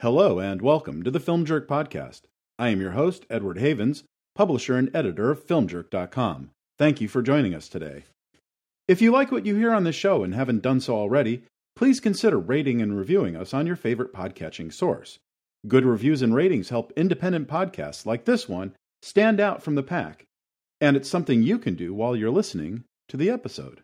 Hello and welcome to the Film Jerk podcast. I am your host, Edward Havens, publisher and editor of FilmJerk.com. Thank you for joining us today. If you like what you hear on this show and haven't done so already, please consider rating and reviewing us on your favorite podcatching source. Good reviews and ratings help independent podcasts like this one stand out from the pack, and it's something you can do while you're listening to the episode.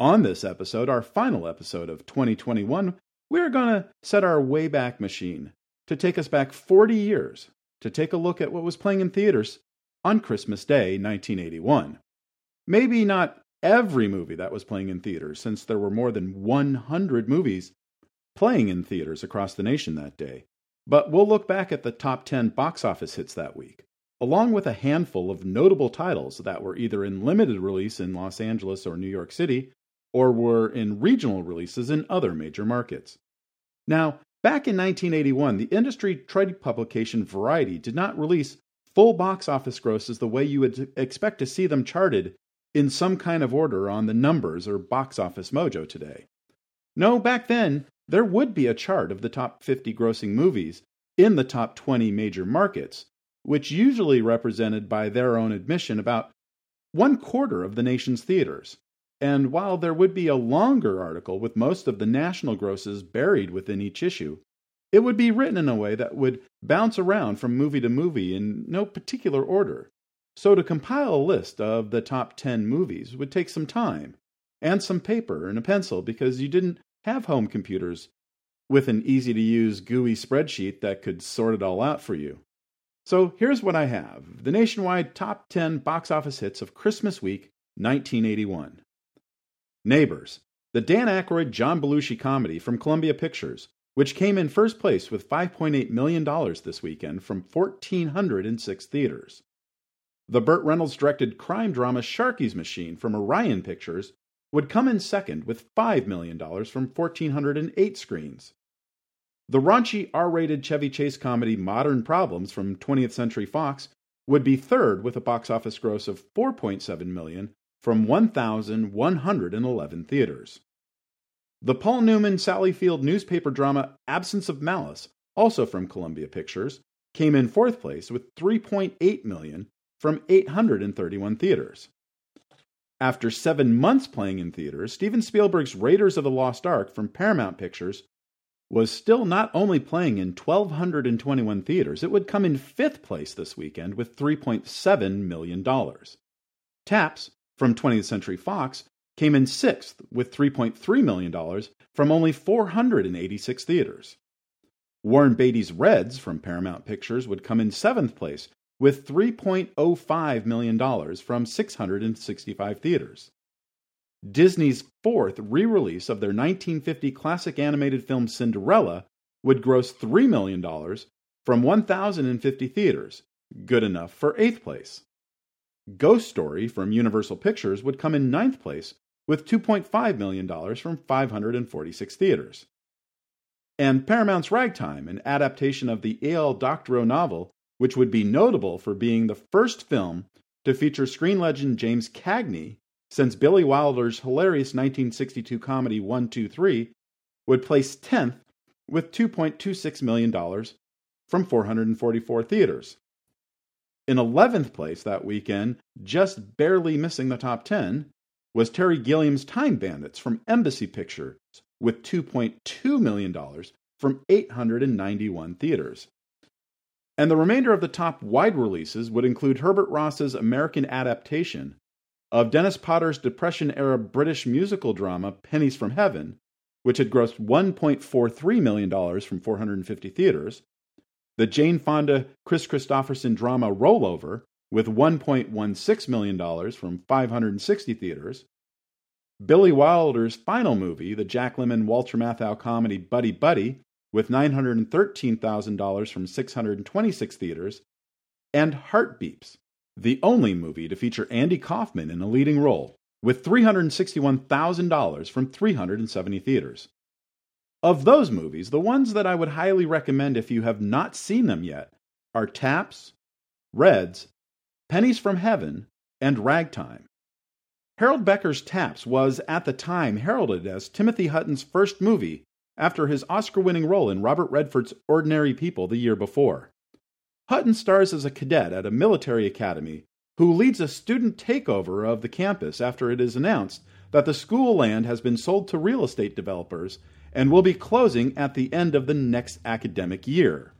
On this episode, our final episode of 2021, we're going to set our Wayback Machine to take us back 40 years to take a look at what was playing in theaters on Christmas Day, 1981. Maybe not every movie that was playing in theaters, since there were more than 100 movies playing in theaters across the nation that day. But we'll look back at the top 10 box office hits that week, along with a handful of notable titles that were either in limited release in Los Angeles or New York City, or were in regional releases in other major markets. Now, back in 1981, the industry trade publication Variety did not release full box office grosses the way you would expect to see them charted in some kind of order on the numbers or box office mojo today. No, back then, there would be a chart of the top 50 grossing movies in the top 20 major markets, which usually represented by their own admission about one quarter of the nation's theaters. And while there would be a longer article with most of the national grosses buried within each issue, it would be written in a way that would bounce around from movie to movie in no particular order. So to compile a list of the top 10 movies would take some time and some paper and a pencil because you didn't have home computers with an easy to use GUI spreadsheet that could sort it all out for you. So here's what I have the nationwide top 10 box office hits of Christmas week 1981. Neighbors, the Dan Aykroyd John Belushi comedy from Columbia Pictures, which came in first place with $5.8 million this weekend from 1,406 theaters. The Burt Reynolds directed crime drama Sharkey's Machine from Orion Pictures would come in second with $5 million from 1,408 screens. The raunchy R rated Chevy Chase comedy Modern Problems from 20th Century Fox would be third with a box office gross of 4.7 million from 1,111 theaters. The Paul Newman Sally Field newspaper drama Absence of Malice, also from Columbia Pictures, came in fourth place with 3.8 million from 831 theaters. After seven months playing in theaters, Steven Spielberg's Raiders of the Lost Ark from Paramount Pictures was still not only playing in 1,221 theaters, it would come in fifth place this weekend with $3.7 million. Taps, from 20th Century Fox came in sixth with $3.3 million from only 486 theaters. Warren Beatty's Reds from Paramount Pictures would come in seventh place with $3.05 million from 665 theaters. Disney's fourth re release of their 1950 classic animated film Cinderella would gross $3 million from 1,050 theaters, good enough for eighth place. Ghost Story from Universal Pictures would come in ninth place with $2.5 million from 546 theaters. And Paramount's Ragtime, an adaptation of the A.L. Doctorow novel, which would be notable for being the first film to feature screen legend James Cagney since Billy Wilder's hilarious 1962 comedy 123, would place 10th with $2.26 million from 444 theaters. In 11th place that weekend, just barely missing the top 10, was Terry Gilliam's Time Bandits from Embassy Pictures with $2.2 million from 891 theaters. And the remainder of the top wide releases would include Herbert Ross's American adaptation of Dennis Potter's Depression era British musical drama Pennies from Heaven, which had grossed $1.43 million from 450 theaters, the Jane Fonda Kris Kristofferson drama Rollover with $1.16 million from 560 theaters, Billy Wilder's final movie, the Jack Lemmon Walter Matthau comedy Buddy Buddy, with $913,000 from 626 theaters, and Heartbeeps, the only movie to feature Andy Kaufman in a leading role, with $361,000 from 370 theaters. Of those movies, the ones that I would highly recommend if you have not seen them yet are Taps, Reds, Pennies from Heaven, and Ragtime. Harold Becker's Taps was, at the time, heralded as Timothy Hutton's first movie after his Oscar winning role in Robert Redford's Ordinary People the year before. Hutton stars as a cadet at a military academy who leads a student takeover of the campus after it is announced that the school land has been sold to real estate developers and will be closing at the end of the next academic year.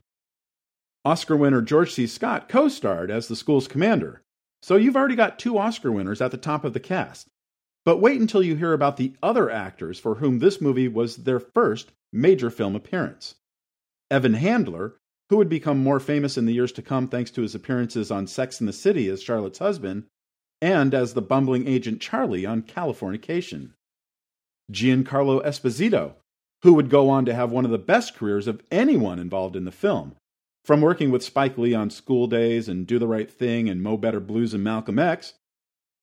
Oscar winner George C. Scott co starred as the school's commander, so you've already got two Oscar winners at the top of the cast. But wait until you hear about the other actors for whom this movie was their first major film appearance. Evan Handler, who would become more famous in the years to come thanks to his appearances on Sex and the City as Charlotte's husband, and as the bumbling agent Charlie on Californication. Giancarlo Esposito, who would go on to have one of the best careers of anyone involved in the film, from working with Spike Lee on School Daze and Do the Right Thing and Mo Better Blues and Malcolm X,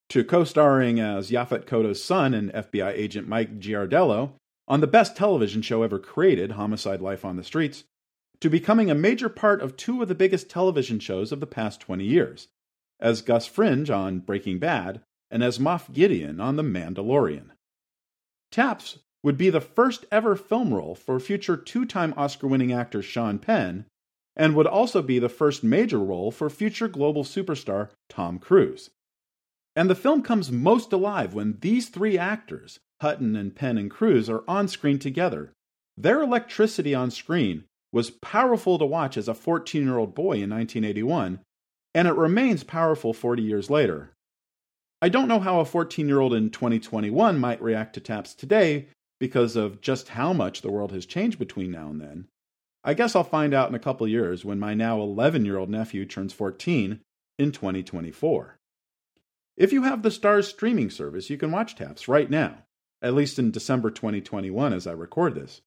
to co starring as Yaphet Kotto's son and FBI agent Mike Giardello on the best television show ever created, Homicide Life on the Streets, to becoming a major part of two of the biggest television shows of the past 20 years, as Gus Fring on Breaking Bad and as Moff Gideon on The Mandalorian. Taps would be the first ever film role for future two time Oscar winning actor Sean Penn, and would also be the first major role for future global superstar Tom Cruise. And the film comes most alive when these three actors, Hutton and Penn and Cruise, are on screen together. Their electricity on screen was powerful to watch as a 14 year old boy in 1981, and it remains powerful 40 years later. I don't know how a 14 year old in 2021 might react to taps today because of just how much the world has changed between now and then. I guess I'll find out in a couple years when my now 11 year old nephew turns 14 in 2024. If you have the Starz streaming service, you can watch Taps right now, at least in December 2021 as I record this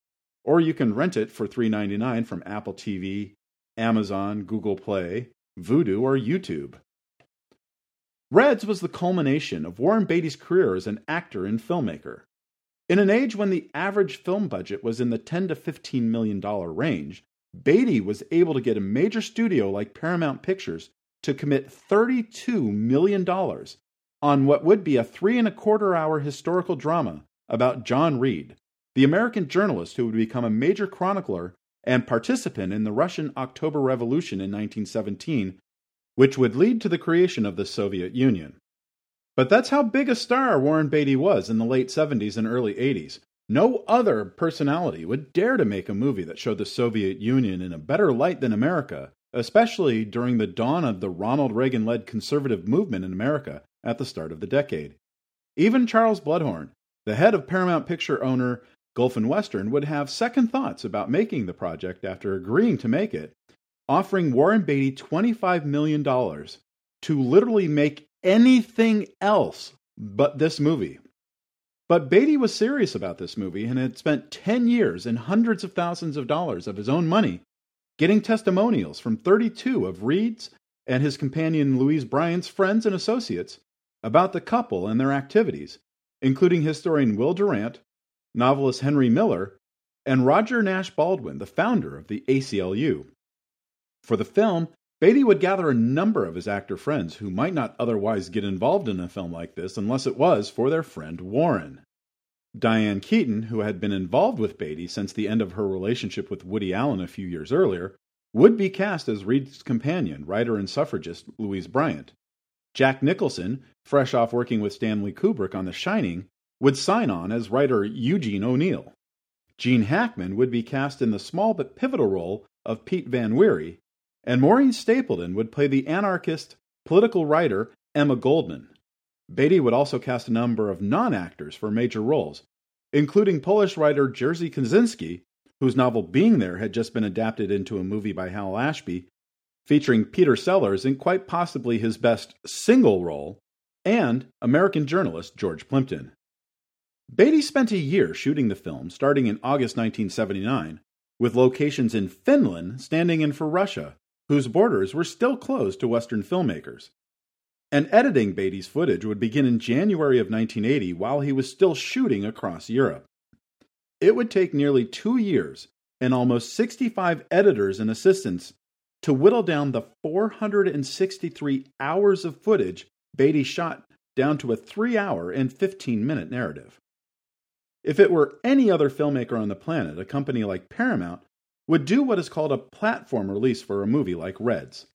or you can rent it for $3.99 from Apple TV, Amazon, Google Play, Vudu, or YouTube. Reds was the culmination of Warren Beatty's career as an actor and filmmaker. In an age when the average film budget was in the 10 to 15 million dollar range, Beatty was able to get a major studio like Paramount Pictures to commit 32 million dollars on what would be a three and a quarter hour historical drama about John Reed, the American journalist who would become a major chronicler and participant in the Russian October Revolution in 1917, which would lead to the creation of the Soviet Union. But that's how big a star Warren Beatty was in the late 70s and early 80s. No other personality would dare to make a movie that showed the Soviet Union in a better light than America, especially during the dawn of the Ronald Reagan led conservative movement in America at the start of the decade. Even Charles Bluhdorn, the head of Paramount Picture owner Gulf and Western would have second thoughts about making the project after agreeing to make it, offering Warren Beatty $25 million to literally make anything else but this movie. But Beatty was serious about this movie and had spent 10 years and hundreds of thousands of dollars of his own money getting testimonials from 32 of Reed's and his companion Louise Bryant's friends and associates about the couple and their activities, including historian Will Durant, novelist Henry Miller, and Roger Nash Baldwin, the founder of the ACLU. For the film, Beatty would gather a number of his actor friends who might not otherwise get involved in a film like this unless it was for their friend Warren. Diane Keaton, who had been involved with Beatty since the end of her relationship with Woody Allen a few years earlier, would be cast as Reed's companion, writer and suffragist Louise Bryant. Jack Nicholson, fresh off working with Stanley Kubrick on The Shining, would sign on as writer Eugene O'Neill. Gene Hackman would be cast in the small but pivotal role of Pete Van Wherry, and Maureen Stapleton would play the anarchist political writer Emma Goldman. Beatty would also cast a number of non actors for major roles, including Polish writer Jerzy Kosinski, whose novel Being There had just been adapted into a movie by Hal Ashby, featuring Peter Sellers in quite possibly his best single role, and American journalist George Plimpton. Beatty spent a year shooting the film starting in August 1979, with locations in Finland standing in for Russia, whose borders were still closed to Western filmmakers. And editing Beatty's footage would begin in January of 1980 while he was still shooting across Europe. It would take nearly two years and almost 65 editors and assistants to whittle down the 463 hours of footage Beatty shot down to a three hour and 15 minute narrative. If it were any other filmmaker on the planet, a company like Paramount would do what is called a platform release for a movie like Reds.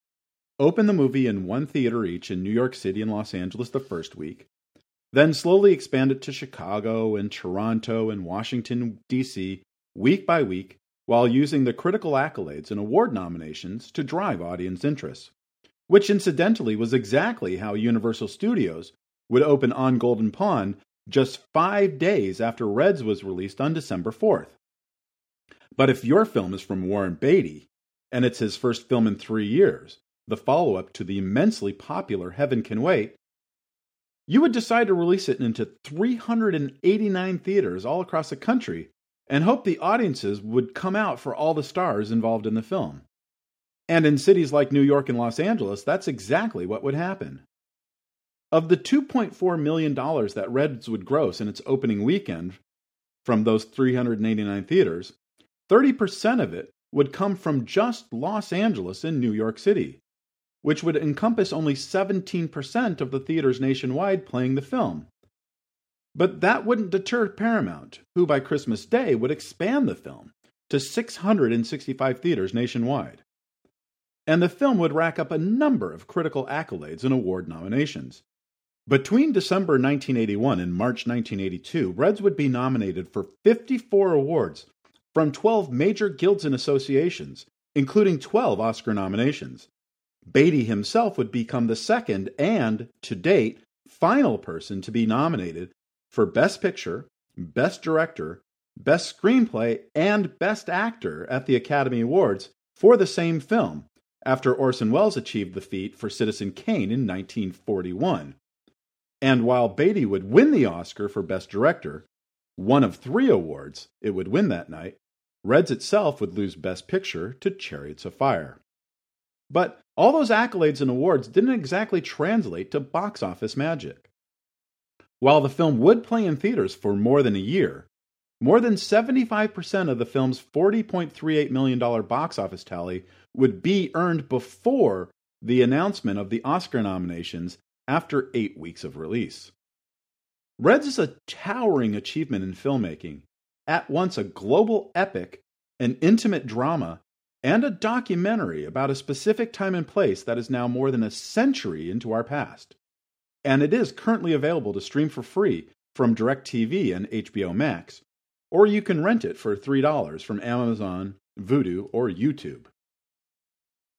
Open the movie in one theater each in New York City and Los Angeles the first week, then slowly expand it to Chicago and Toronto and Washington, D.C., week by week, while using the critical accolades and award nominations to drive audience interest. Which, incidentally, was exactly how Universal Studios would open On Golden Pond just five days after Reds was released on December 4th. But if your film is from Warren Beatty, and it's his first film in three years, the follow up to the immensely popular Heaven Can Wait, you would decide to release it into 389 theaters all across the country and hope the audiences would come out for all the stars involved in the film. And in cities like New York and Los Angeles, that's exactly what would happen. Of the $2.4 million that Reds would gross in its opening weekend from those 389 theaters, 30% of it would come from just Los Angeles and New York City, which would encompass only 17% of the theaters nationwide playing the film. But that wouldn't deter Paramount, who by Christmas Day would expand the film to 665 theaters nationwide. And the film would rack up a number of critical accolades and award nominations, between December 1981 and March 1982, Reds would be nominated for 54 awards from 12 major guilds and associations, including 12 Oscar nominations. Beatty himself would become the second and, to date, final person to be nominated for Best Picture, Best Director, Best Screenplay, and Best Actor at the Academy Awards for the same film, after Orson Welles achieved the feat for Citizen Kane in 1941. And while Beatty would win the Oscar for Best Director, one of three awards it would win that night, Reds itself would lose Best Picture to Chariots of Fire. But all those accolades and awards didn't exactly translate to box office magic. While the film would play in theaters for more than a year, more than 75% of the film's $40.38 million box office tally would be earned before the announcement of the Oscar nominations after eight weeks of release. Reds is a towering achievement in filmmaking, at once a global epic, an intimate drama, and a documentary about a specific time and place that is now more than a century into our past. And it is currently available to stream for free from DirecTV and HBO Max, or you can rent it for $3 from Amazon, Vudu, or YouTube.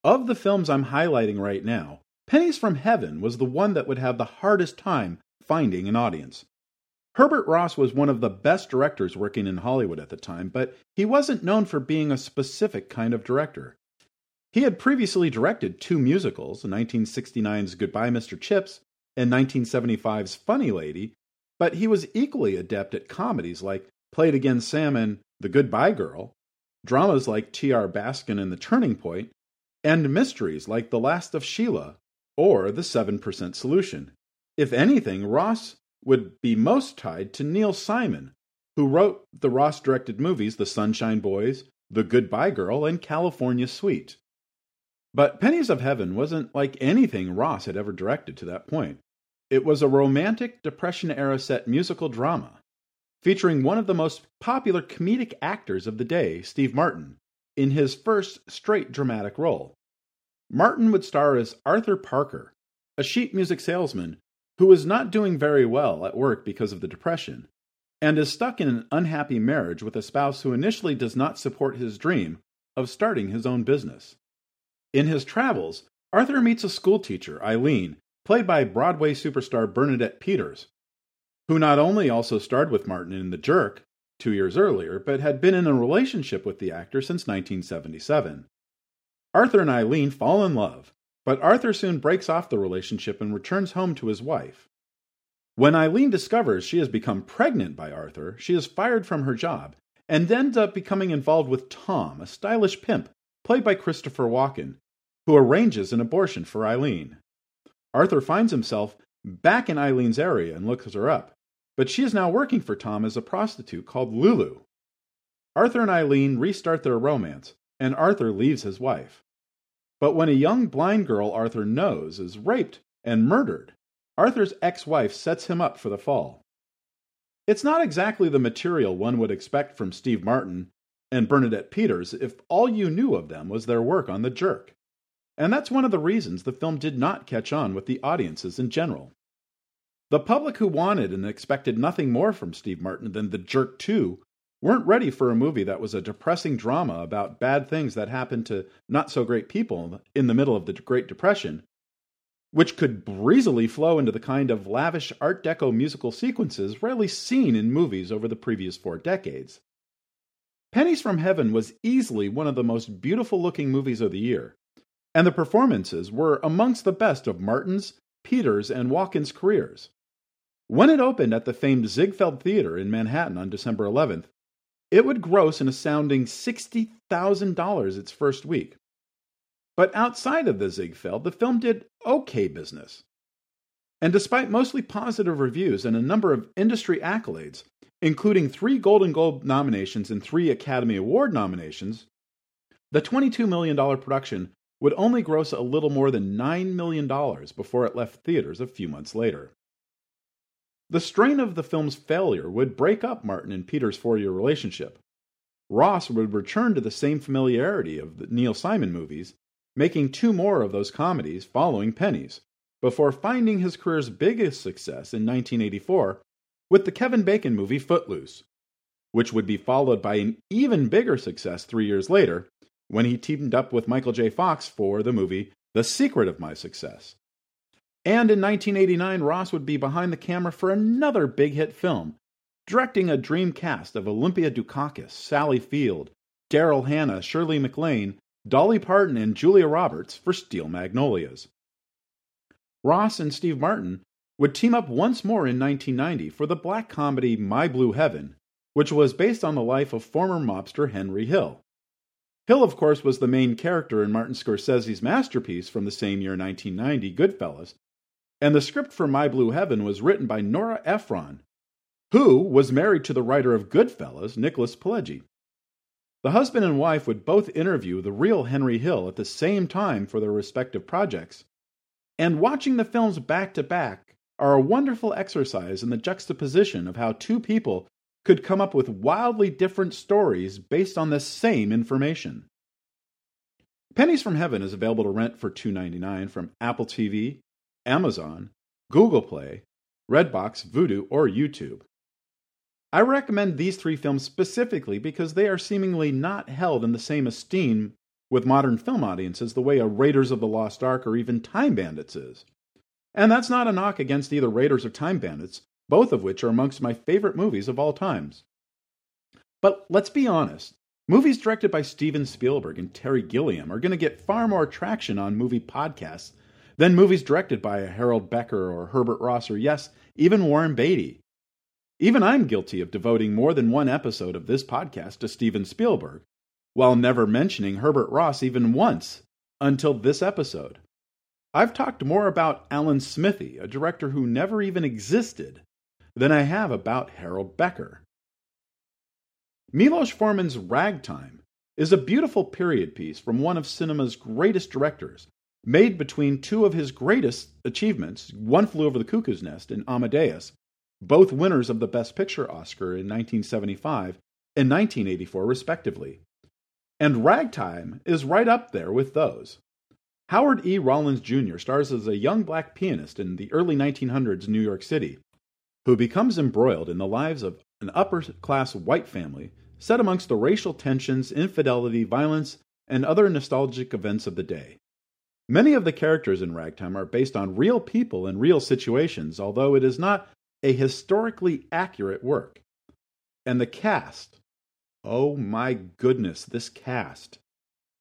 Of the films I'm highlighting right now, Pennies from Heaven was the one that would have the hardest time finding an audience. Herbert Ross was one of the best directors working in Hollywood at the time, but he wasn't known for being a specific kind of director. He had previously directed two musicals, 1969's Goodbye, Mr. Chips and 1975's Funny Lady, but he was equally adept at comedies like Play It Again Sam and The Goodbye Girl, dramas like T.R. Baskin and The Turning Point, and mysteries like The Last of Sheila or the 7% solution. If anything, Ross would be most tied to Neil Simon, who wrote the Ross directed movies The Sunshine Boys, The Goodbye Girl, and California Suite. But Pennies of Heaven wasn't like anything Ross had ever directed to that point. It was a romantic Depression era set musical drama featuring one of the most popular comedic actors of the day, Steve Martin, in his first straight dramatic role. Martin would star as Arthur Parker, a sheet music salesman who is not doing very well at work because of the Depression, and is stuck in an unhappy marriage with a spouse who initially does not support his dream of starting his own business. In his travels, Arthur meets a schoolteacher, Eileen, played by Broadway superstar Bernadette Peters, who not only also starred with Martin in The Jerk two years earlier, but had been in a relationship with the actor since 1977. Arthur and Eileen fall in love, but Arthur soon breaks off the relationship and returns home to his wife. When Eileen discovers she has become pregnant by Arthur, she is fired from her job and ends up becoming involved with Tom, a stylish pimp played by Christopher Walken, who arranges an abortion for Eileen. Arthur finds himself back in Eileen's area and looks her up, but she is now working for Tom as a prostitute called Lulu. Arthur and Eileen restart their romance, and Arthur leaves his wife. But when a young blind girl Arthur knows is raped and murdered, Arthur's ex wife sets him up for the fall. It's not exactly the material one would expect from Steve Martin and Bernadette Peters if all you knew of them was their work on The Jerk. And that's one of the reasons the film did not catch on with the audiences in general. The public who wanted and expected nothing more from Steve Martin than The Jerk 2 weren't ready for a movie that was a depressing drama about bad things that happened to not so great people in the middle of the Great Depression, which could breezily flow into the kind of lavish Art Deco musical sequences rarely seen in movies over the previous four decades. Pennies from Heaven was easily one of the most beautiful looking movies of the year, and the performances were amongst the best of Martin's, Peters, and Walken's careers. When it opened at the famed Ziegfeld Theater in Manhattan on December 11th, it would gross an astounding $60,000 its first week. But outside of the Ziegfeld, the film did okay business. And despite mostly positive reviews and a number of industry accolades, including three Golden Globe nominations and three Academy Award nominations, the $22 million production would only gross a little more than $9 million before it left theaters a few months later. The strain of the film's failure would break up Martin and Peter's four year relationship. Ross would return to the same familiarity of the Neil Simon movies, making two more of those comedies following Pennies, before finding his career's biggest success in 1984 with the Kevin Bacon movie Footloose, which would be followed by an even bigger success three years later when he teamed up with Michael J. Fox for the movie The Secret of My Success. And in 1989, Ross would be behind the camera for another big hit film, directing a dream cast of Olympia Dukakis, Sally Field, Daryl Hannah, Shirley MacLaine, Dolly Parton, and Julia Roberts for Steel Magnolias. Ross and Steve Martin would team up once more in 1990 for the black comedy My Blue Heaven, which was based on the life of former mobster Henry Hill. Hill, of course, was the main character in Martin Scorsese's masterpiece from the same year, 1990, Goodfellas, and the script for My Blue Heaven was written by Nora Ephron, who was married to the writer of Goodfellas, Nicholas Pileggi. The husband and wife would both interview the real Henry Hill at the same time for their respective projects, and watching the films back to back are a wonderful exercise in the juxtaposition of how two people could come up with wildly different stories based on the same information. Pennies from Heaven is available to rent for $2.99 from Apple TV, Amazon, Google Play, Redbox, Vudu, or YouTube. I recommend these three films specifically because they are seemingly not held in the same esteem with modern film audiences the way a Raiders of the Lost Ark or even Time Bandits is. And that's not a knock against either Raiders or Time Bandits, both of which are amongst my favorite movies of all times. But let's be honest, movies directed by Steven Spielberg and Terry Gilliam are going to get far more traction on movie podcasts then movies directed by Harold Becker or Herbert Ross or, yes, even Warren Beatty. Even I'm guilty of devoting more than one episode of this podcast to Steven Spielberg, while never mentioning Herbert Ross even once until this episode. I've talked more about Alan Smithee, a director who never even existed, than I have about Harold Becker. Milos Forman's Ragtime is a beautiful period piece from one of cinema's greatest directors, made between two of his greatest achievements, One Flew Over the Cuckoo's Nest and Amadeus, both winners of the Best Picture Oscar in 1975 and 1984, respectively. And Ragtime is right up there with those. Howard E. Rollins Jr. stars as a young black pianist in the early 1900s New York City, who becomes embroiled in the lives of an upper class white family set amongst the racial tensions, infidelity, violence, and other nostalgic events of the day. Many of the characters in Ragtime are based on real people and real situations, although it is not a historically accurate work. And the cast oh my goodness, this cast.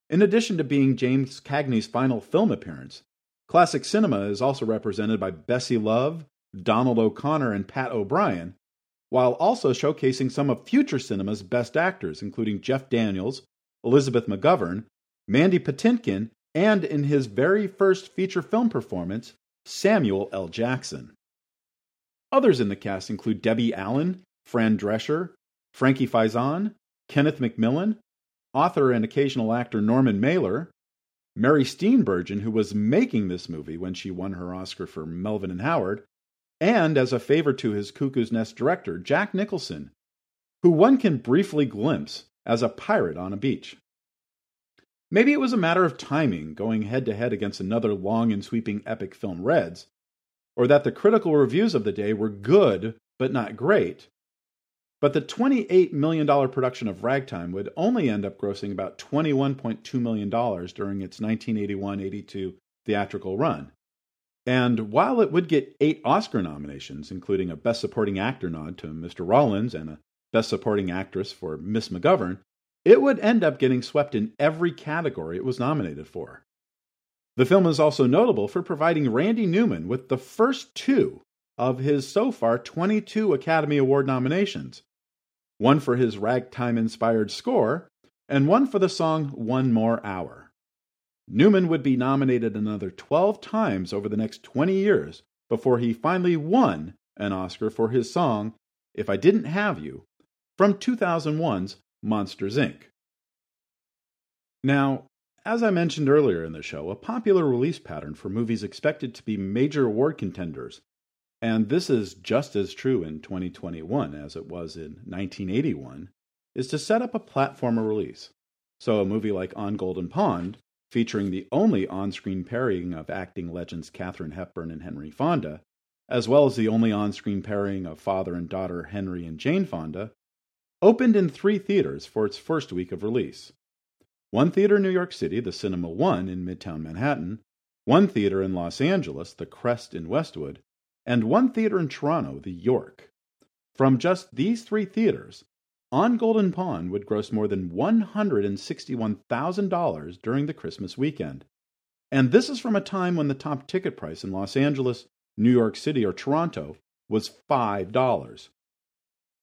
In addition to being James Cagney's final film appearance, classic cinema is also represented by Bessie Love, Donald O'Connor, and Pat O'Brien, while also showcasing some of future cinema's best actors, including Jeff Daniels, Elizabeth McGovern, Mandy Patinkin, and in his very first feature film performance, Samuel L. Jackson. Others in the cast include Debbie Allen, Fran Drescher, Frankie Faison, Kenneth McMillan, author and occasional actor Norman Mailer, Mary Steenburgen, who was making this movie when she won her Oscar for Melvin and Howard, and as a favor to his Cuckoo's Nest director, Jack Nicholson, who one can briefly glimpse as a pirate on a beach. Maybe it was a matter of timing, going head to head against another long and sweeping epic film, Reds, or that the critical reviews of the day were good but not great. But the $28 million production of Ragtime would only end up grossing about $21.2 million during its 1981 82 theatrical run. And while it would get eight Oscar nominations, including a Best Supporting Actor nod to Mr. Rollins and a Best Supporting Actress for Miss McGovern, it would end up getting swept in every category it was nominated for. The film is also notable for providing Randy Newman with the first two of his so far 22 Academy Award nominations one for his ragtime inspired score, and one for the song One More Hour. Newman would be nominated another 12 times over the next 20 years before he finally won an Oscar for his song If I Didn't Have You from 2001's Monsters, Inc. Now, as I mentioned earlier in the show, a popular release pattern for movies expected to be major award contenders, and this is just as true in 2021 as it was in 1981, is to set up a platformer release. So a movie like On Golden Pond, featuring the only on screen pairing of acting legends Katharine Hepburn and Henry Fonda, as well as the only on screen pairing of father and daughter Henry and Jane Fonda, opened in three theaters for its first week of release. One theater in New York City, the Cinema One in Midtown Manhattan, one theater in Los Angeles, the Crest in Westwood, and one theater in Toronto, the York. From just these three theaters, On Golden Pond would gross more than $161,000 during the Christmas weekend. And this is from a time when the top ticket price in Los Angeles, New York City, or Toronto was $5.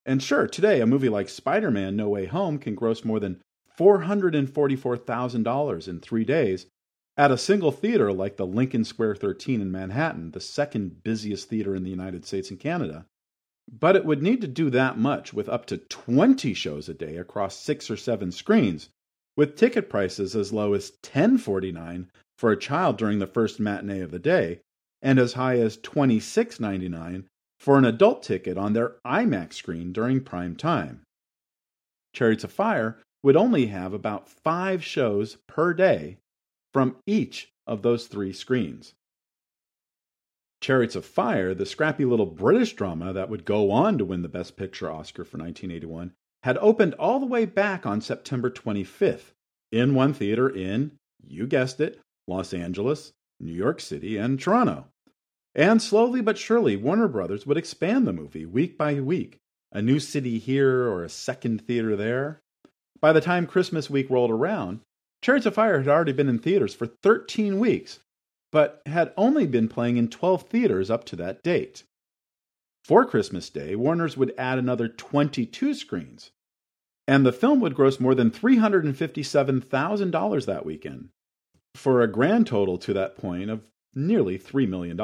And sure, today a movie like Spider Man No Way Home can gross more than $444,000 in three days at a single theater like the Lincoln Square 13 in Manhattan, the second busiest theater in the United States and Canada. But it would need to do that much with up to 20 shows a day across six or seven screens, with ticket prices as low as $10.49 for a child during the first matinee of the day, and as high as $26.99 for an adult ticket on their IMAX screen during prime time. Chariots of Fire would only have about five shows per day from each of those three screens. Chariots of Fire, the scrappy little British drama that would go on to win the Best Picture Oscar for 1981, had opened all the way back on September 25th in one theater in, you guessed it, Los Angeles, New York City, and Toronto. And slowly but surely, Warner Brothers would expand the movie week by week, a new city here or a second theater there. By the time Christmas week rolled around, Chariots of Fire had already been in theaters for 13 weeks, but had only been playing in 12 theaters up to that date. For Christmas Day, Warner's would add another 22 screens, and the film would gross more than $357,000 that weekend, for a grand total to that point of nearly $3 million.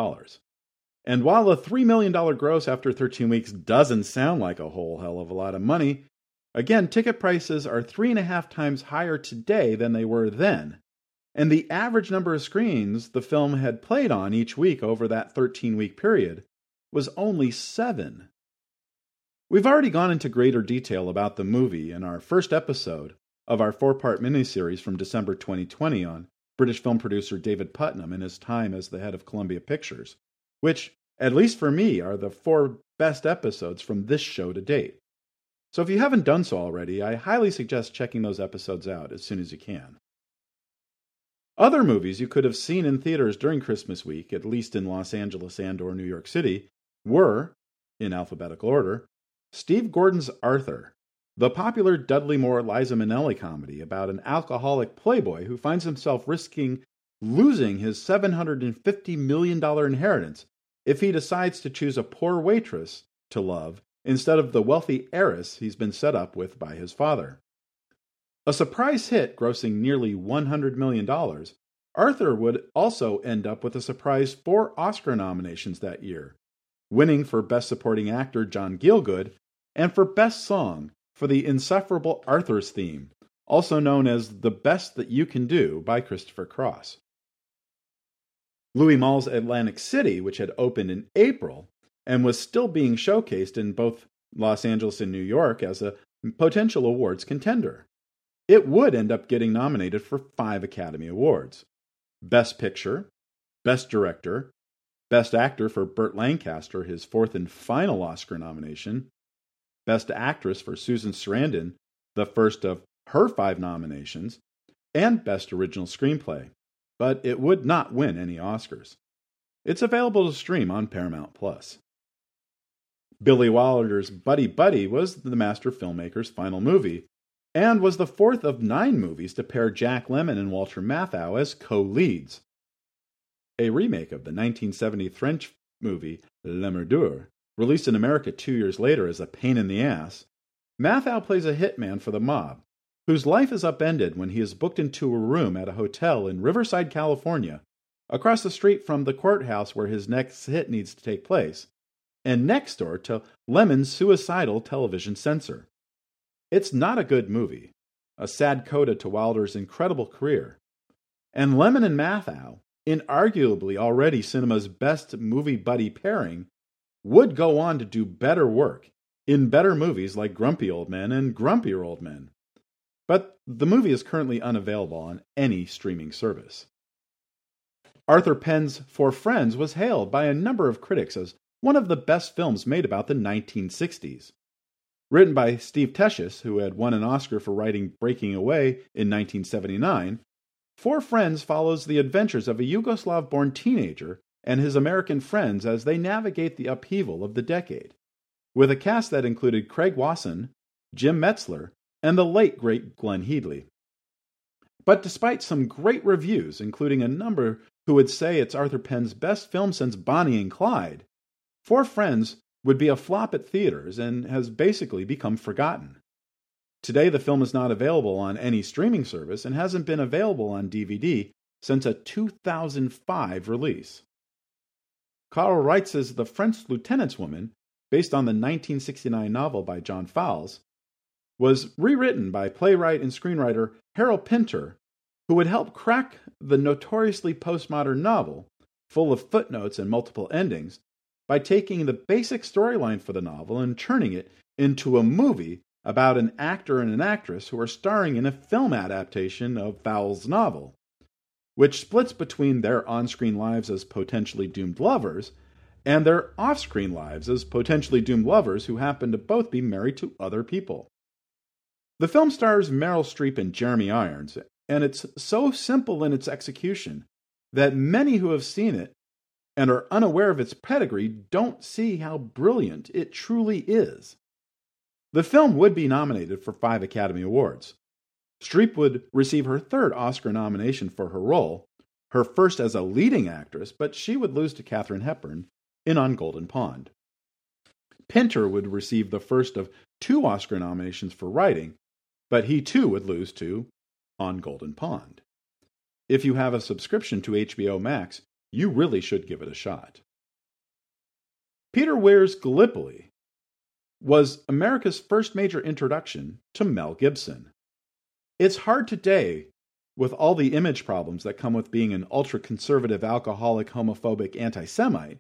And while a $3 million gross after 13 weeks doesn't sound like a whole hell of a lot of money, again, ticket prices are three and a half times higher today than they were then. And the average number of screens the film had played on each week over that 13 week period was only seven. We've already gone into greater detail about the movie in our first episode of our four part miniseries from December 2020 on British film producer David Puttnam in his time as the head of Columbia Pictures which, at least for me, are the four best episodes from this show to date. So if you haven't done so already, I highly suggest checking those episodes out as soon as you can. Other movies you could have seen in theaters during Christmas week, at least in Los Angeles and or New York City, were, in alphabetical order, Steve Gordon's Arthur, the popular Dudley Moore Liza Minnelli comedy about an alcoholic playboy who finds himself risking losing his $750 million inheritance if he decides to choose a poor waitress to love instead of the wealthy heiress he's been set up with by his father. A surprise hit grossing nearly $100 million, Arthur would also end up with a surprise four Oscar nominations that year, winning for Best Supporting Actor John Gielgud and for Best Song for the insufferable Arthur's theme, also known as The Best That You Can Do by Christopher Cross. Louis Malle's Atlantic City, which had opened in April, and was still being showcased in both Los Angeles and New York as a potential awards contender. It would end up getting nominated for five Academy Awards Best Picture, Best Director, Best Actor for Burt Lancaster, his fourth and final Oscar nomination, Best Actress for Susan Sarandon, the first of her five nominations, and Best Original Screenplay, but it would not win any Oscars. It's available to stream on Paramount Plus. Billy Wilder's Buddy Buddy was the master filmmaker's final movie, and was the fourth of nine movies to pair Jack Lemmon and Walter Matthau as co leads. A remake of the 1970 French movie L'Emmerdeur, released in America two years later as a pain in the ass, Matthau plays a hitman for the mob, whose life is upended when he is booked into a room at a hotel in Riverside, California, across the street from the courthouse where his next hit needs to take place, and next door to Lemmon's suicidal television censor. It's not a good movie, a sad coda to Wilder's incredible career. And Lemon and Matthau, inarguably already cinema's best movie buddy pairing, would go on to do better work in better movies like Grumpy Old Men and Grumpier Old Men. But the movie is currently unavailable on any streaming service. Arthur Penn's Four Friends was hailed by a number of critics as one of the best films made about the 1960s. Written by Steve Tesich, who had won an Oscar for writing Breaking Away in 1979, Four Friends follows the adventures of a Yugoslav born teenager and his American friends as they navigate the upheaval of the decade, with a cast that included Craig Wasson, Jim Metzler, and the late great Glenn Headley. But despite some great reviews, including a number who would say it's Arthur Penn's best film since Bonnie and Clyde, Four Friends would be a flop at theaters and has basically become forgotten. Today, the film is not available on any streaming service and hasn't been available on DVD since a 2005 release. Karel Reisz's The French Lieutenant's Woman, based on the 1969 novel by John Fowles, was rewritten by playwright and screenwriter Harold Pinter, who would help crack the notoriously postmodern novel, full of footnotes and multiple endings, by taking the basic storyline for the novel and turning it into a movie about an actor and an actress who are starring in a film adaptation of Fowles' novel, which splits between their on screen lives as potentially doomed lovers and their off screen lives as potentially doomed lovers who happen to both be married to other people. The film stars Meryl Streep and Jeremy Irons, and it's so simple in its execution that many who have seen it and are unaware of its pedigree don't see how brilliant it truly is. The film would be nominated for five Academy Awards. Streep would receive her third Oscar nomination for her role, her first as a leading actress, but she would lose to Katharine Hepburn in On Golden Pond. Pinter would receive the first of two Oscar nominations for writing, but he too would lose to On Golden Pond. If you have a subscription to HBO Max, you really should give it a shot. Peter Weir's Gallipoli was America's first major introduction to Mel Gibson. It's hard today, with all the image problems that come with being an ultra conservative, alcoholic, homophobic anti Semite,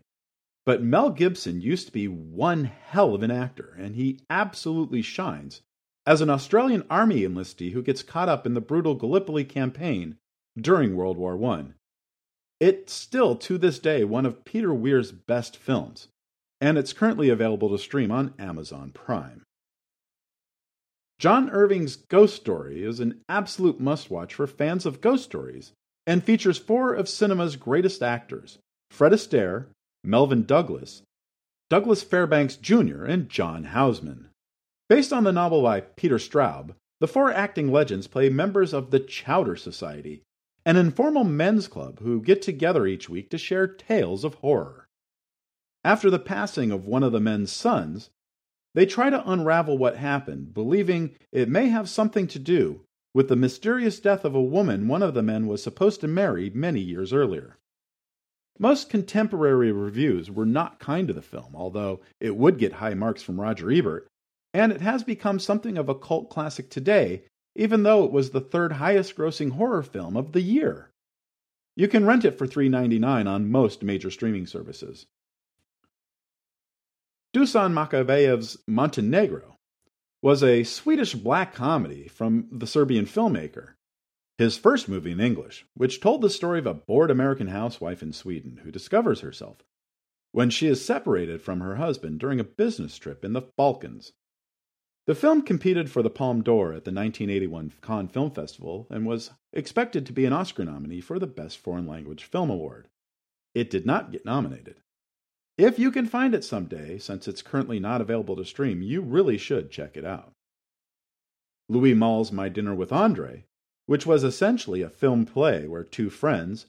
but Mel Gibson used to be one hell of an actor, and he absolutely shines as an Australian Army enlistee who gets caught up in the brutal Gallipoli campaign during World War I. It's still, to this day, one of Peter Weir's best films, and it's currently available to stream on Amazon Prime. John Irvin's Ghost Story is an absolute must watch for fans of ghost stories and features four of cinema's greatest actors Fred Astaire, Melvyn Douglas, Douglas Fairbanks Jr., and John Houseman. Based on the novel by Peter Straub, the four acting legends play members of the Chowder Society, an informal men's club who get together each week to share tales of horror. After the passing of one of the men's sons, they try to unravel what happened, believing it may have something to do with the mysterious death of a woman one of the men was supposed to marry many years earlier. Most contemporary reviews were not kind to the film, although it would get high marks from Roger Ebert, and it has become something of a cult classic today even though it was the third highest grossing horror film of the year. You can rent it for $3.99 on most major streaming services. Dušan Makavejev's Montenegro was a Swedish black comedy from the Serbian filmmaker, his first movie in English, which told the story of a bored American housewife in Sweden who discovers herself when she is separated from her husband during a business trip in the Balkans. The film competed for the Palme d'Or at the 1981 Cannes Film Festival and was expected to be an Oscar nominee for the Best Foreign Language Film Award. It did not get nominated. If you can find it someday, since it's currently not available to stream, you really should check it out. Louis Malle's My Dinner with Andre, which was essentially a film play where two friends,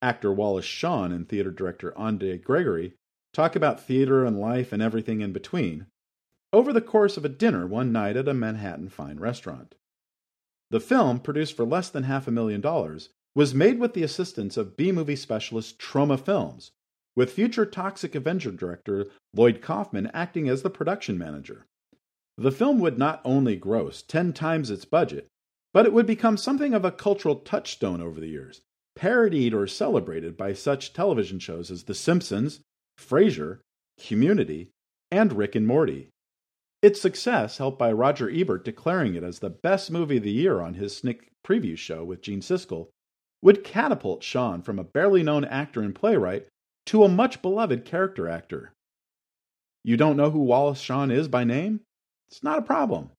actor Wallace Shawn and theater director Andre Gregory, talk about theater and life and everything in between, over the course of a dinner one night at a Manhattan fine restaurant. The film, produced for less than half a million dollars, was made with the assistance of B movie specialist Troma Films, with future Toxic Avenger director Lloyd Kaufman acting as the production manager. The film would not only gross 10 times its budget, but it would become something of a cultural touchstone over the years, parodied or celebrated by such television shows as The Simpsons, Frasier, Community, and Rick and Morty. Its success helped by Roger Ebert declaring it as the best movie of the year on his sneak preview show with Gene Siskel would catapult Shawn from a barely known actor and playwright to a much beloved character actor. You don't know who Wallace Shawn is by name? It's not a problem.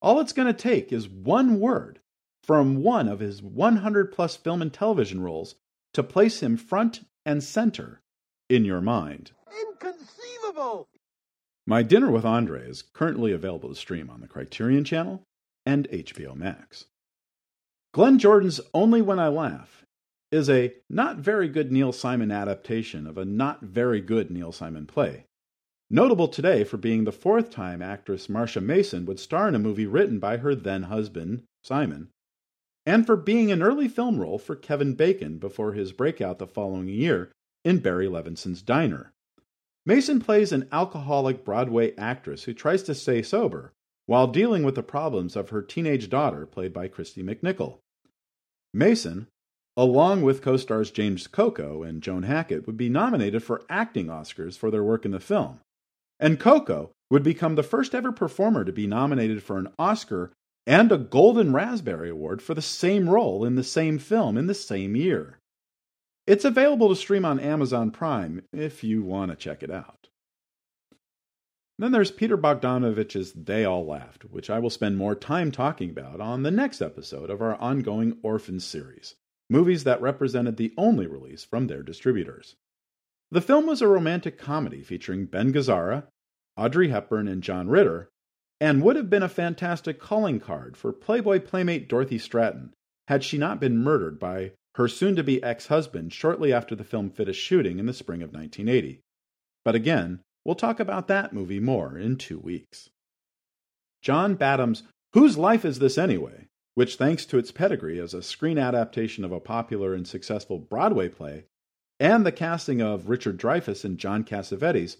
All it's going to take is one word from one of his 100 plus film and television roles to place him front and center in your mind. Inconceivable! My Dinner with Andre is currently available to stream on the Criterion Channel and HBO Max. Glenn Jordan's Only When I Laugh is a not very good Neil Simon adaptation of a not very good Neil Simon play. Notable today for being the fourth time actress Marsha Mason would star in a movie written by her then husband, Simon, and for being an early film role for Kevin Bacon before his breakout the following year in Barry Levinson's Diner. Mason plays an alcoholic Broadway actress who tries to stay sober while dealing with the problems of her teenage daughter, played by Kristy McNichol. Mason, along with co stars James Coco and Joan Hackett, would be nominated for acting Oscars for their work in the film. And Coco would become the first ever performer to be nominated for an Oscar and a Golden Raspberry Award for the same role in the same film in the same year. It's available to stream on Amazon Prime if you want to check it out. Then there's Peter Bogdanovich's They All Laughed, which I will spend more time talking about on the next episode of our ongoing Orphans series movies that represented the only release from their distributors. The film was a romantic comedy featuring Ben Gazzara, Audrey Hepburn, and John Ritter, and would have been a fantastic calling card for Playboy playmate Dorothy Stratton had she not been murdered by her soon to be ex husband shortly after the film finished shooting in the spring of 1980. But again, we'll talk about that movie more in two weeks. John Badham's Whose Life Is This Anyway which, thanks to its pedigree as a screen adaptation of a popular and successful Broadway play, and the casting of Richard Dreyfuss and John Cassavetes,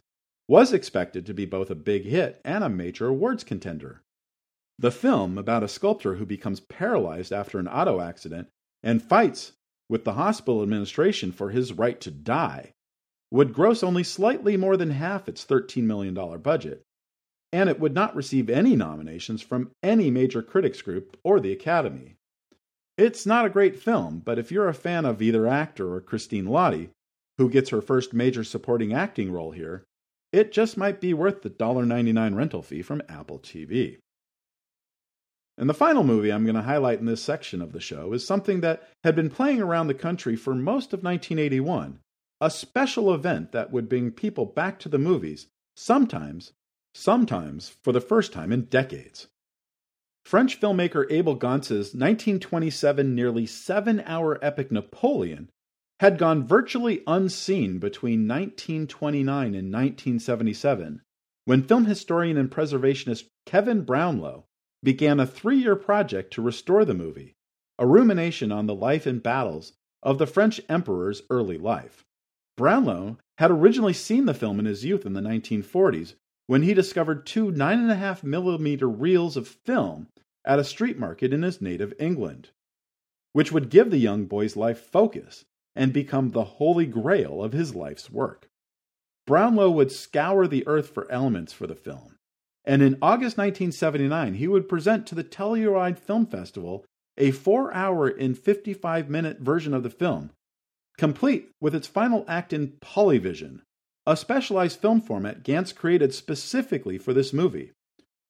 was expected to be both a big hit and a major awards contender. The film, about a sculptor who becomes paralyzed after an auto accident and fights with the hospital administration for his right to die, would gross only slightly more than half its $13 million budget and it would not receive any nominations from any major critics group or the Academy. It's not a great film, but if you're a fan of either actor or Christine Lahti, who gets her first major supporting acting role here, it just might be worth the $1.99 rental fee from Apple TV. And the final movie I'm going to highlight in this section of the show is something that had been playing around the country for most of 1981, a special event that would bring people back to the movies, sometimes sometimes for the first time in decades. French filmmaker Abel Gance's 1927 nearly seven hour epic Napoleon had gone virtually unseen between 1929 and 1977 when film historian and preservationist Kevin Brownlow began a three year project to restore the movie, a rumination on the life and battles of the French emperor's early life. Brownlow had originally seen the film in his youth in the 1940s when he discovered two 9.5 millimeter reels of film at a street market in his native England, which would give the young boy's life focus and become the holy grail of his life's work. Brownlow would scour the earth for elements for the film. And in August 1979, he would present to the Telluride Film Festival a four hour and 55 minute version of the film, complete with its final act in Polyvision, a specialized film format Gance created specifically for this movie,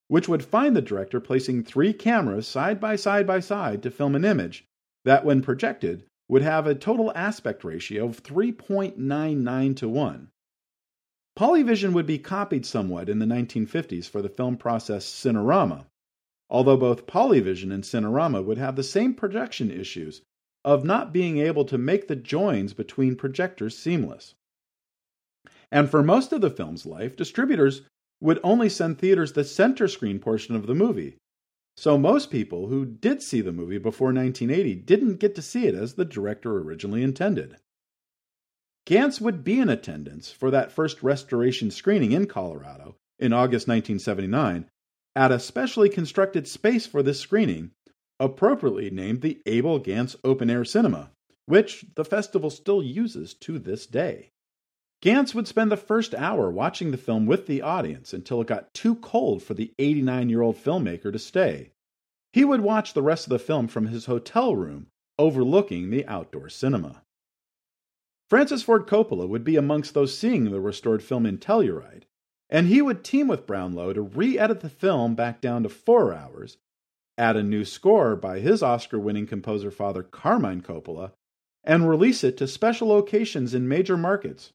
which would find the director placing three cameras side by side by side to film an image that, when projected, would have a total aspect ratio of 3.99 to 1. Polyvision would be copied somewhat in the 1950s for the film process Cinerama, although both Polyvision and Cinerama would have the same projection issues of not being able to make the joins between projectors seamless. And for most of the film's life, distributors would only send theaters the center screen portion of the movie. So most people who did see the movie before 1980 didn't get to see it as the director originally intended. Gance would be in attendance for that first restoration screening in Colorado in August 1979 at a specially constructed space for this screening, appropriately named the Abel Gance Open Air Cinema, which the festival still uses to this day. Gance would spend the first hour watching the film with the audience until it got too cold for the 89 year old filmmaker to stay. He would watch the rest of the film from his hotel room overlooking the outdoor cinema. Francis Ford Coppola would be amongst those seeing the restored film in Telluride, and he would team with Brownlow to re edit the film back down to four hours, add a new score by his Oscar winning composer father Carmine Coppola, and release it to special locations in major markets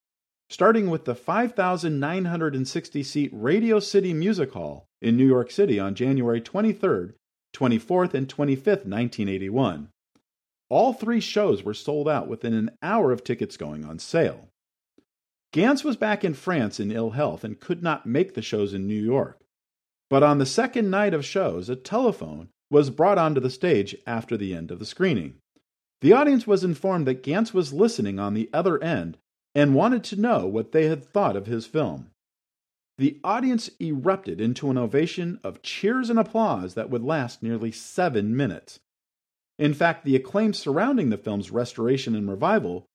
starting with the 5,960 seat Radio City Music Hall in New York City on January 23rd, 24th, and 25th, 1981. All three shows were sold out within an hour of tickets going on sale. Gance was back in France in ill health and could not make the shows in New York. But on the second night of shows, a telephone was brought onto the stage after the end of the screening. The audience was informed that Gance was listening on the other end and wanted to know what they had thought of his film. The audience erupted into an ovation of cheers and applause that would last nearly seven minutes. In fact, the acclaim surrounding the film's restoration and revival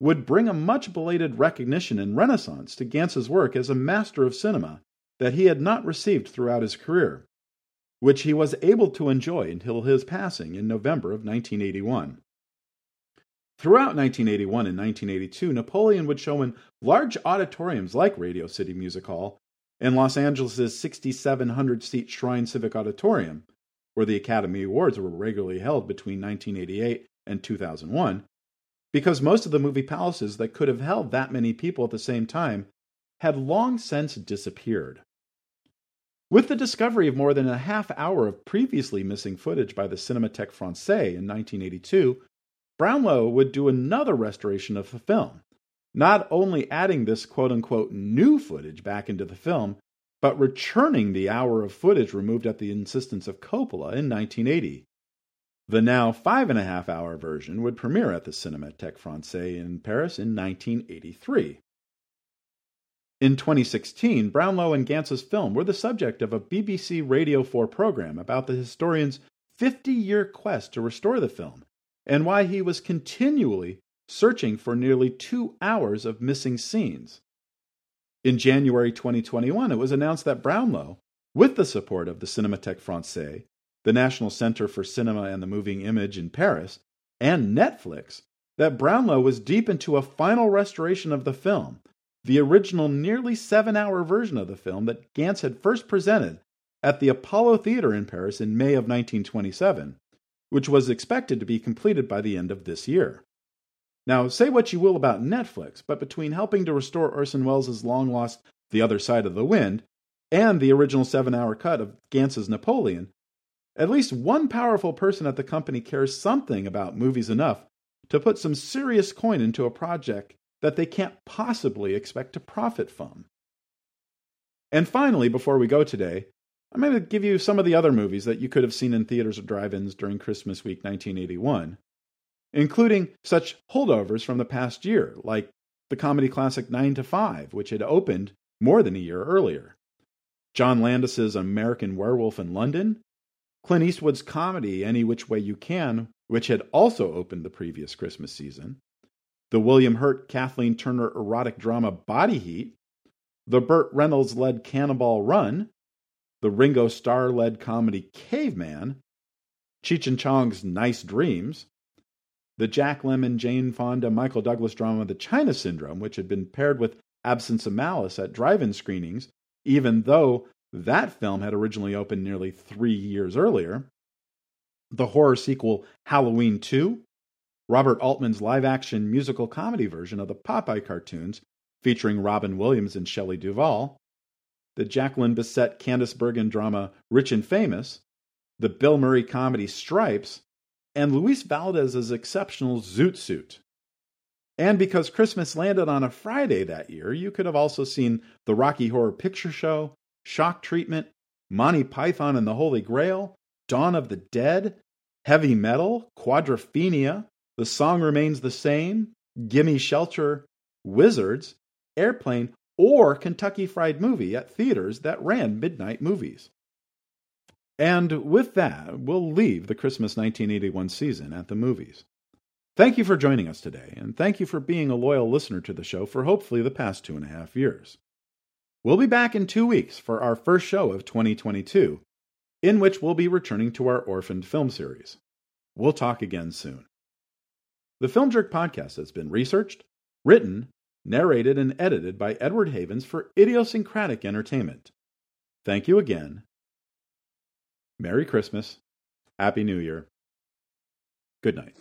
would bring a much belated recognition and renaissance to Gance's work as a master of cinema that he had not received throughout his career, which he was able to enjoy until his passing in November of 1981. Throughout 1981 and 1982, Napoleon would show in large auditoriums like Radio City Music Hall and Los Angeles' 6,700 seat Shrine Civic Auditorium, where the Academy Awards were regularly held between 1988 and 2001, because most of the movie palaces that could have held that many people at the same time had long since disappeared. With the discovery of more than a half hour of previously missing footage by the Cinémathèque Française in 1982, Brownlow would do another restoration of the film, not only adding this quote unquote new footage back into the film, but returning the hour of footage removed at the insistence of Coppola in 1980. The now five and a half hour version would premiere at the Cinémathèque Française in Paris in 1983. In 2016, Brownlow and Gance's film were the subject of a BBC Radio 4 program about the historian's 50 year quest to restore the film and why he was continually searching for nearly two hours of missing scenes. In January 2021, it was announced that Brownlow, with the support of the Cinémathèque Française, the National Center for Cinema and the Moving Image in Paris, and Netflix, that Brownlow was deep into a final restoration of the film, the original nearly seven hour version of the film that Gance had first presented at the Apollo Theater in Paris in May of 1927, which was expected to be completed by the end of this year. Now, say what you will about Netflix, but between helping to restore Orson Welles' long lost The Other Side of the Wind and the original seven hour cut of Gance's Napoleon, at least one powerful person at the company cares something about movies enough to put some serious coin into a project that they can't possibly expect to profit from. And finally, before we go today, I'm going to give you some of the other movies that you could have seen in theaters or drive ins during Christmas week 1981, including such holdovers from the past year, like the comedy classic 9 to 5, which had opened more than a year earlier, John Landis's American Werewolf in London, Clint Eastwood's comedy Any Which Way You Can, which had also opened the previous Christmas season, the William Hurt Kathleen Turner erotic drama Body Heat, the Burt Reynolds led Cannonball Run, the Ringo Starr led comedy Caveman, Cheech and Chong's Nice Dreams, the Jack Lemmon, Jane Fonda, Michael Douglas drama The China Syndrome, which had been paired with Absence of Malice at drive in screenings, even though that film had originally opened nearly three years earlier, the horror sequel Halloween 2, Robert Altman's live action musical comedy version of the Popeye cartoons featuring Robin Williams and Shelley Duvall, the Jacqueline Bisset Candice Bergen drama Rich and Famous, the Bill Murray comedy Stripes, and Luis Valdez's exceptional Zoot Suit. And because Christmas landed on a Friday that year, you could have also seen the Rocky Horror Picture Show, Shock Treatment, Monty Python and the Holy Grail, Dawn of the Dead, Heavy Metal, Quadrophenia, The Song Remains the Same, Gimme Shelter, Wizards, Airplane, or Kentucky Fried Movie at theaters that ran midnight movies. And with that, we'll leave the Christmas 1981 season at the movies. Thank you for joining us today, and thank you for being a loyal listener to the show for hopefully the past two and a half years. We'll be back in two weeks for our first show of 2022, in which we'll be returning to our orphaned film series. We'll talk again soon. The Film Jerk podcast has been researched, written, narrated, and edited by Edward Havens for idiosyncratic entertainment. Thank you again. Merry Christmas. Happy New Year. Good night.